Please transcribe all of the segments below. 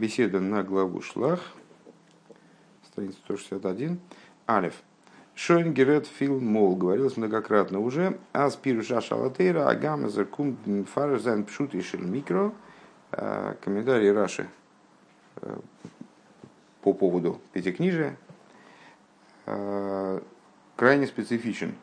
Беседа на главу Шлах, страница 161. Алиф. Шойн Герет Фил Мол, говорилось многократно уже, а спиру шалатейра, агама зеркум фарзен пшут и микро. Э, комментарий Раши э, по поводу пятикнижия э, крайне специфичен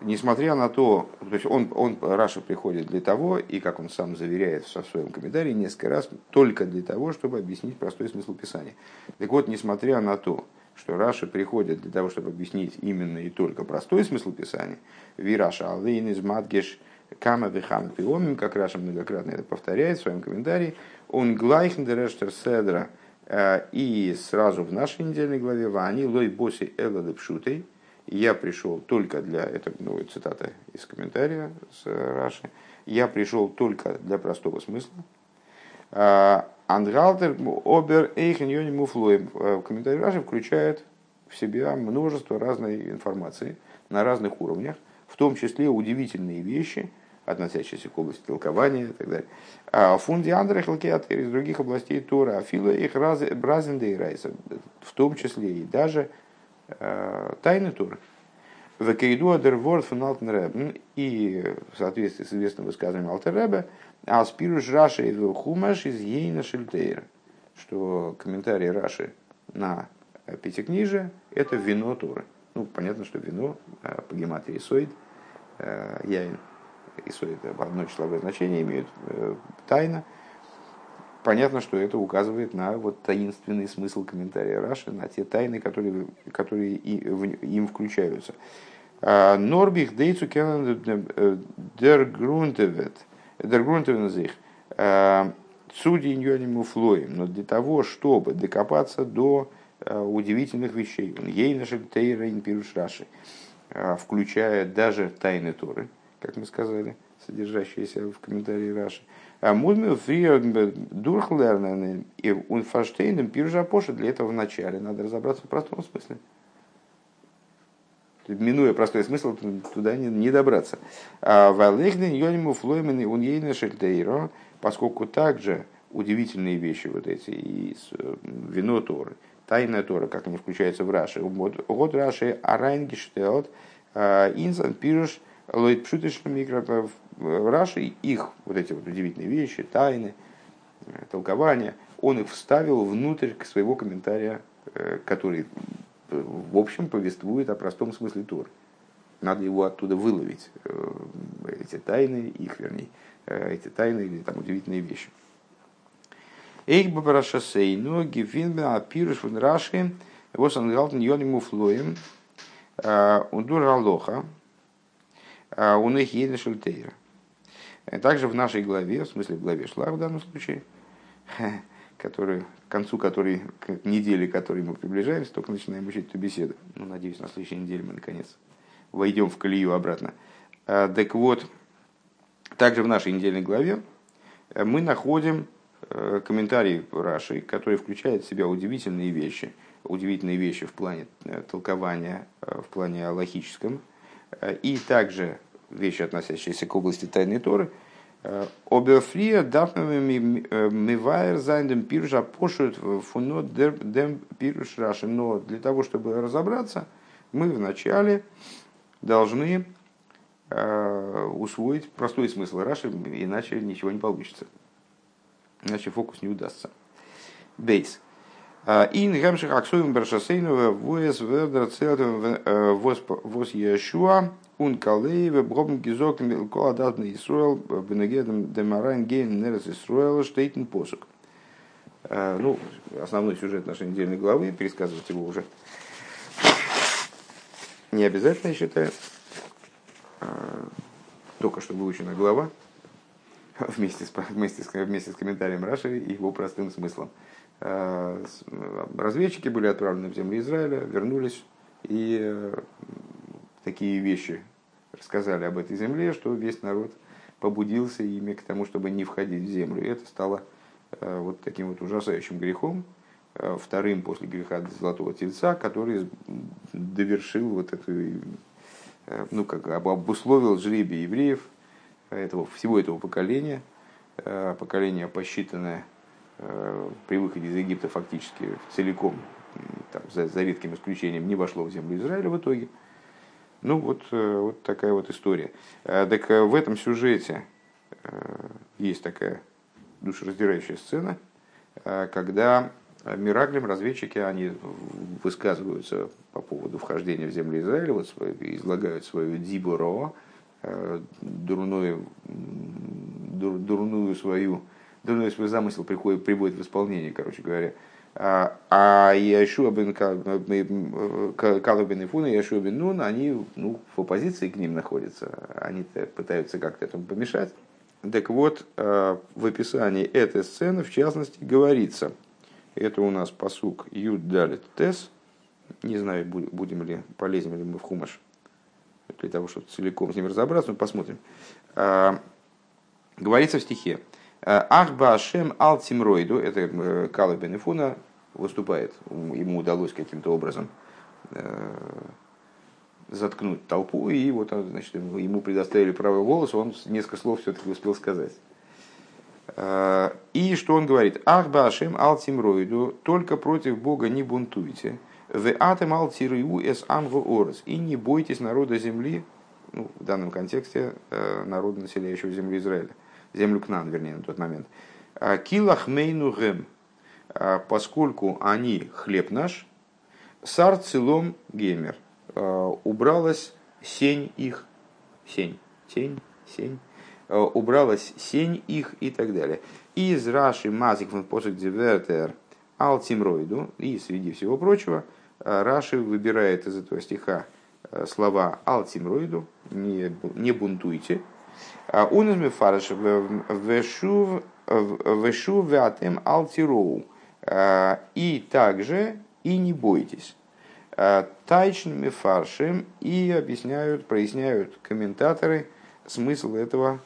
несмотря на то, то есть он, он, Раша приходит для того, и как он сам заверяет в своем комментарии несколько раз, только для того, чтобы объяснить простой смысл Писания. Так вот, несмотря на то, что Раши приходит для того, чтобы объяснить именно и только простой смысл Писания, און רש״י אליין איז מדגיש כמה וכמה פעמים, как Раши многократно это повторяет в своем комментарии, און גלייך אין דער ערשטער סדרה, э, и сразу в нашей недельной главе ואני לא באתי אלא לפשוטו, я пришел только для, это ну, цитата из комментария с Раши, я пришел только для простого смысла. А, Ангалтер обер эйхен муфлоем. Э, комментарий Раши включает в себя множество разной информации на разных уровнях, в том числе удивительные вещи, относящиеся к области толкования и так далее. А фунди андрах из других областей Тора, афила их бразенда райса, в том числе и даже Э, тайны Торы. Векейду адерворд фон Алтен и в соответствии с известным высказыванием Алтер Аспируш Раши и Хумаш из Ейна Шильтейра, что комментарий Раши на Пятикнижие – это вино Торы. Ну, понятно, что вино э, по гематрии Исоид, э, яин, Исоид одно числовое значение имеют, тайна – понятно, что это указывает на вот таинственный смысл комментария Раши, на те тайны, которые, которые им включаются. А, Норбих дейцу кеннен дер грунтевет, дер грунтевен судьи ньоним флоем, но для того, чтобы докопаться до а, удивительных вещей, он ей наши тейрейн пируш Раши, а, включая даже тайны Торы, как мы сказали, содержащиеся в комментарии Раши, а Мудмил фриер дурхлернен и унфаштейном пиржа поша для этого вначале надо разобраться в простом смысле. Минуя простой смысл, туда не, не добраться. А Валехден йониму флоймен он ейна шельтейро, поскольку также удивительные вещи вот эти, и вино Торы, тайная Тора, как они включаются в Раши. Вот Раши Арайнгештелт, Инсан Пируш, Лойд Пшутиш Микро, в Раши их вот эти вот удивительные вещи, тайны, э, толкования, он их вставил внутрь своего комментария, э, который э, в общем повествует о простом смысле Торы. Надо его оттуда выловить, эти тайны, их вернее, эти тайны или там удивительные вещи. Эйх бабарашасей, но гифинбе апируш вон раши, вос ангалтен йониму флоем, ундур алоха, у них едешь шельтейра. Также в нашей главе, в смысле в главе Шлах в данном случае, который, к концу которой, к неделе которой мы приближаемся, только начинаем учить эту беседу. Ну, надеюсь, на следующей неделе мы наконец войдем в колею обратно. А, так вот, также в нашей недельной главе э, мы находим э, комментарий Раши, который включает в себя удивительные вещи, удивительные вещи в плане э, толкования, в плане аллахическом, и также вещи, относящиеся к области тайной Торы, э, Оберфрия дафнами э, мивайер зайндем пиржа пошут фуно дем пирж раши. Но для того, чтобы разобраться, мы вначале должны э, усвоить простой смысл Раши, иначе ничего не получится. Иначе фокус не удастся. Бейс. Ин гамших аксуем баршасейну воес вердер целтем воз Иешуа Ун калееве бробн гизок коладат на Исруэл бенегедом демарайн гейн нерес Исруэла штейтен посук. Ну, основной сюжет нашей недельной главы, пересказывать его уже не обязательно, я считаю. Только что выучена глава вместе с, вместе с, вместе с комментарием Раши и его простым смыслом. Разведчики были отправлены в землю Израиля, вернулись и такие вещи рассказали об этой земле, что весь народ побудился ими к тому, чтобы не входить в землю. И это стало э, вот таким вот ужасающим грехом, э, вторым после греха Золотого Тельца, который довершил вот эту, э, ну как обусловил жребий евреев, этого, всего этого поколения, поколение посчитанное при выходе из Египта фактически целиком, там, за, за редким исключением, не вошло в землю Израиля в итоге. Ну вот, вот такая вот история. Так в этом сюжете есть такая душераздирающая сцена, когда Мираглим, разведчики, они высказываются по поводу вхождения в землю Израиля, вот излагают свою дибуро, э, дурную, дур, дурную свою, дурной свой замысел приходит, приводит в исполнение, короче говоря. А, Яшуа бен Калабин и Фуна, Яшуа бен Нун, они ну, в оппозиции к ним находятся. Они пытаются как-то этому помешать. Так вот, э, в описании этой сцены, в частности, говорится – это у нас посук Юд Далит Тес. Не знаю, будем ли, полезем ли мы в Хумаш для того, чтобы целиком с ним разобраться, но посмотрим. А, говорится в стихе. Ахба Ашем Ал Тимройду, это э, Кала Бенефуна выступает, ему удалось каким-то образом э, заткнуть толпу, и вот значит, ему предоставили правый голос, он несколько слов все-таки успел сказать. И что он говорит? Ах башем алтимроиду, только против Бога не бунтуйте. В атем алтирию эс амгу орес. И не бойтесь народа земли, ну, в данном контексте э, народа, населяющего землю Израиля, землю Кнан, вернее, на тот момент. «А килах мейну гем, а поскольку они хлеб наш, сар целом геймер, э, убралась сень их, сень, сень, Э, убралась сень их и так далее. Из Раши Мазик фон Посок Дивертер Алтимроиду, и среди всего прочего, Раши выбирает из этого стиха слова Алтимроиду, не, не бунтуйте. Он из Мефараш Вешув Ватем Алтироу. И также и не бойтесь. Тайчн Мефаршим и объясняют, проясняют комментаторы смысл этого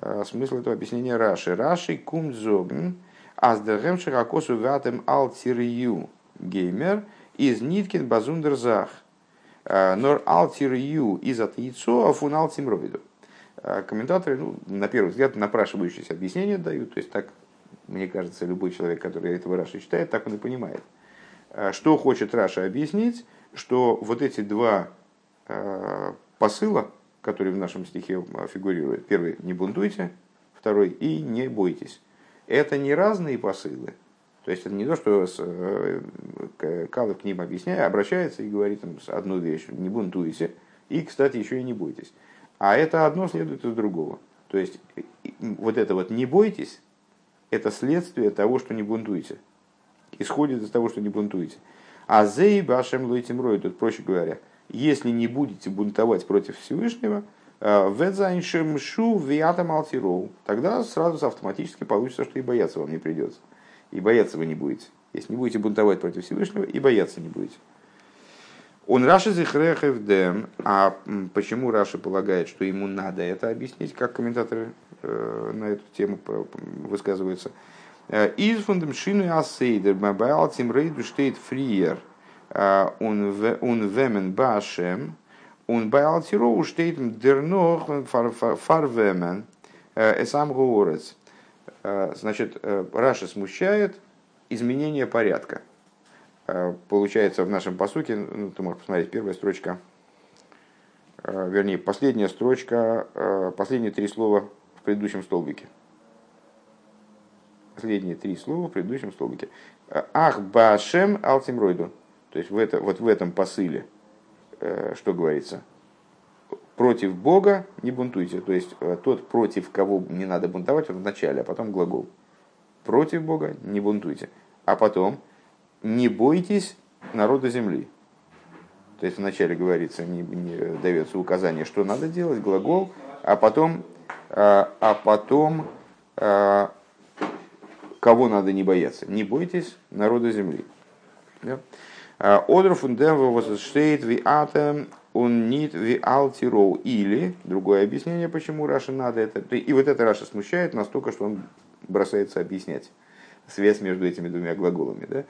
Э, смысл этого объяснения Раши. Раши кум зогн, аздергем широкосу ватем алтирью геймер из ниткин базундерзах. Э, нор алтирью из от яйцо, а фун алтимровиду. Э, комментаторы, ну, на первый взгляд, напрашивающиеся объяснения дают. То есть так, мне кажется, любой человек, который этого Раши читает, так он и понимает. Что хочет Раша объяснить, что вот эти два посыла, который в нашем стихе а, фигурирует. Первый – не бунтуйте, второй – и не бойтесь. Это не разные посылы. То есть это не то, что э, Калов к ним объясняет, обращается и говорит им одну вещь – не бунтуйте, и, кстати, еще и не бойтесь. А это одно следует из другого. То есть вот это вот «не бойтесь» – это следствие того, что не бунтуйте. Исходит из того, что не бунтуете. А зей башем лойтим рой, тут проще говоря – если не будете бунтовать против Всевышнего, э, Ведзайншемшу виатам алтироу, тогда сразу автоматически получится, что и бояться вам не придется. И бояться вы не будете. Если не будете бунтовать против Всевышнего, и бояться не будете. Он Раши Зихрехевдем. А почему Раши полагает, что ему надо это объяснить, как комментаторы э, на эту тему высказываются? Э, Из фундам шины асейдер бабаал тим рейду штейт фриер – он вемен башем, он байлтироу штейтм дернох фарвемен эсам говорец. Значит, Раша смущает изменение порядка. Получается, в нашем посуке, ну, ты можешь посмотреть, первая строчка, вернее, последняя строчка, последние три слова в предыдущем столбике. Последние три слова в предыдущем столбике. Ах, башем алтимройду. То есть в это, вот в этом посыле, э, что говорится, против Бога не бунтуйте. То есть э, тот, против кого не надо бунтовать, он в начале, а потом глагол. Против Бога не бунтуйте. А потом не бойтесь народа земли. То есть вначале говорится, не, не дается указание, что надо делать, глагол, а потом, а, а потом а, кого надо не бояться. Не бойтесь народа земли. Да? Одер он нит ви алтироу. Или, другое объяснение, почему Раша надо это. И вот это Раша смущает настолько, что он бросается объяснять связь между этими двумя глаголами. Да?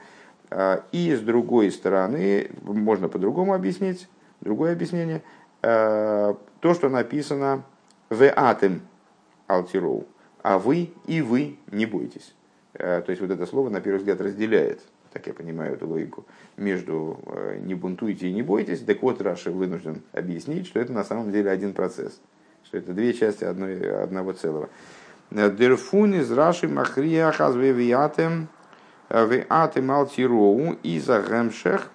А, и с другой стороны, можно по-другому объяснить, другое объяснение, а, то, что написано в атем алтироу, а вы и вы не бойтесь. то есть вот это слово, на первый взгляд, разделяет, так я понимаю эту логику, между не бунтуйте и не бойтесь. Так вот, Раши вынужден объяснить, что это на самом деле один процесс, что это две части одной, одного целого. Дерфун из Раши Махрия Хазвевиатем Веатем Алтироу Иза Гемшех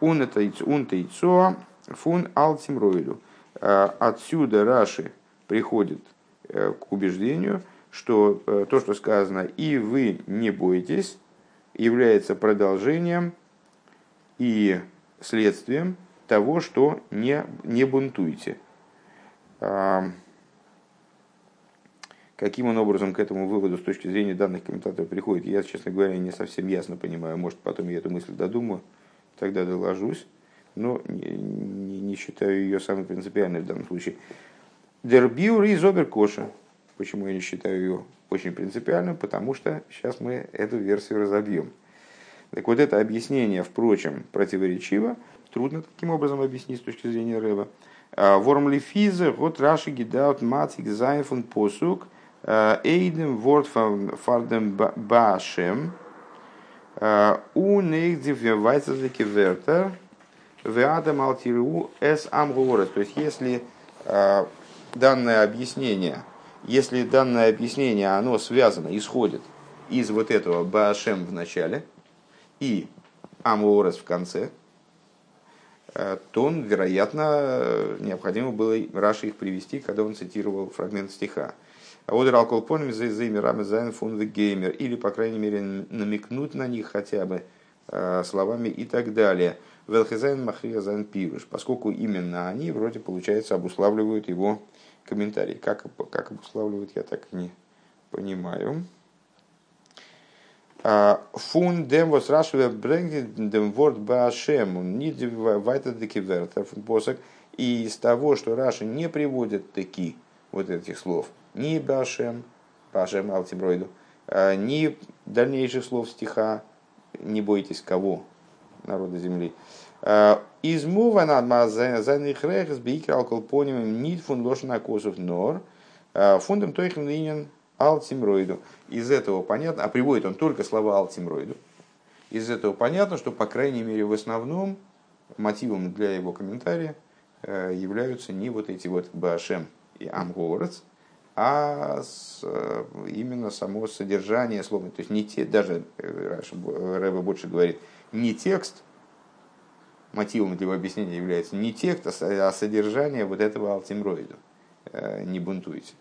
Унтейцоа Фун Алтимройлю. Отсюда Раши приходит к убеждению, что то, что сказано «и вы не бойтесь», является продолжением и следствием того, что не, не бунтуйте. Каким он образом к этому выводу с точки зрения данных комментаторов приходит, я, честно говоря, не совсем ясно понимаю. Может, потом я эту мысль додумаю, тогда доложусь. Но не, не, не считаю ее самой принципиальной в данном случае. Дербиур из Оберкоша. Почему я не считаю ее очень принципиальным? Потому что сейчас мы эту версию разобьем. Так вот, это объяснение, впрочем, противоречиво. Трудно таким образом объяснить с точки зрения Рэба. Вормлифизе, вот Раши гидаут матик зайфун посук – Эйдем ворд фардем башем. У нейдив вайцезлики вертер. Веадам алтиру эс амгуорес. То есть, если данное объяснение, если данное объяснение, оно связано, исходит из вот этого башем в начале и амгуорес в конце, то он, вероятно, необходимо было Раши их привести, когда он цитировал фрагмент стиха. Одер алколпоним за мирами зайн фун геймер. Или, по крайней мере, намекнуть на них хотя бы э, словами и так далее. Велхезайн махрия зайн пируш. Поскольку именно они, вроде, получается, обуславливают его комментарий. Как, как обуславливают, я так не понимаю. А, фун дем вос рашве брэнгет дем ворд баашем. Не вайта декивертер посок. И из того, что Раши не приводит таки вот этих слов – ни Башем, Башем Алтибройду, а, ни дальнейших слов стиха «Не бойтесь кого?» народа земли. А, из мува над зайных рехс бейкер алколпонимом нит фун лошна косов нор а, фундам тойхен линен алтимроиду. Из этого понятно, а приводит он только слова алтимроиду. Из этого понятно, что, по крайней мере, в основном мотивом для его комментария являются не вот эти вот Башем и Амговорец, а с, э, именно само содержание слова. То есть не те, даже э, Рэба больше говорит, не текст, мотивом для его объяснения является не текст, а, а содержание вот этого алтимроида. Э, не бунтуйте.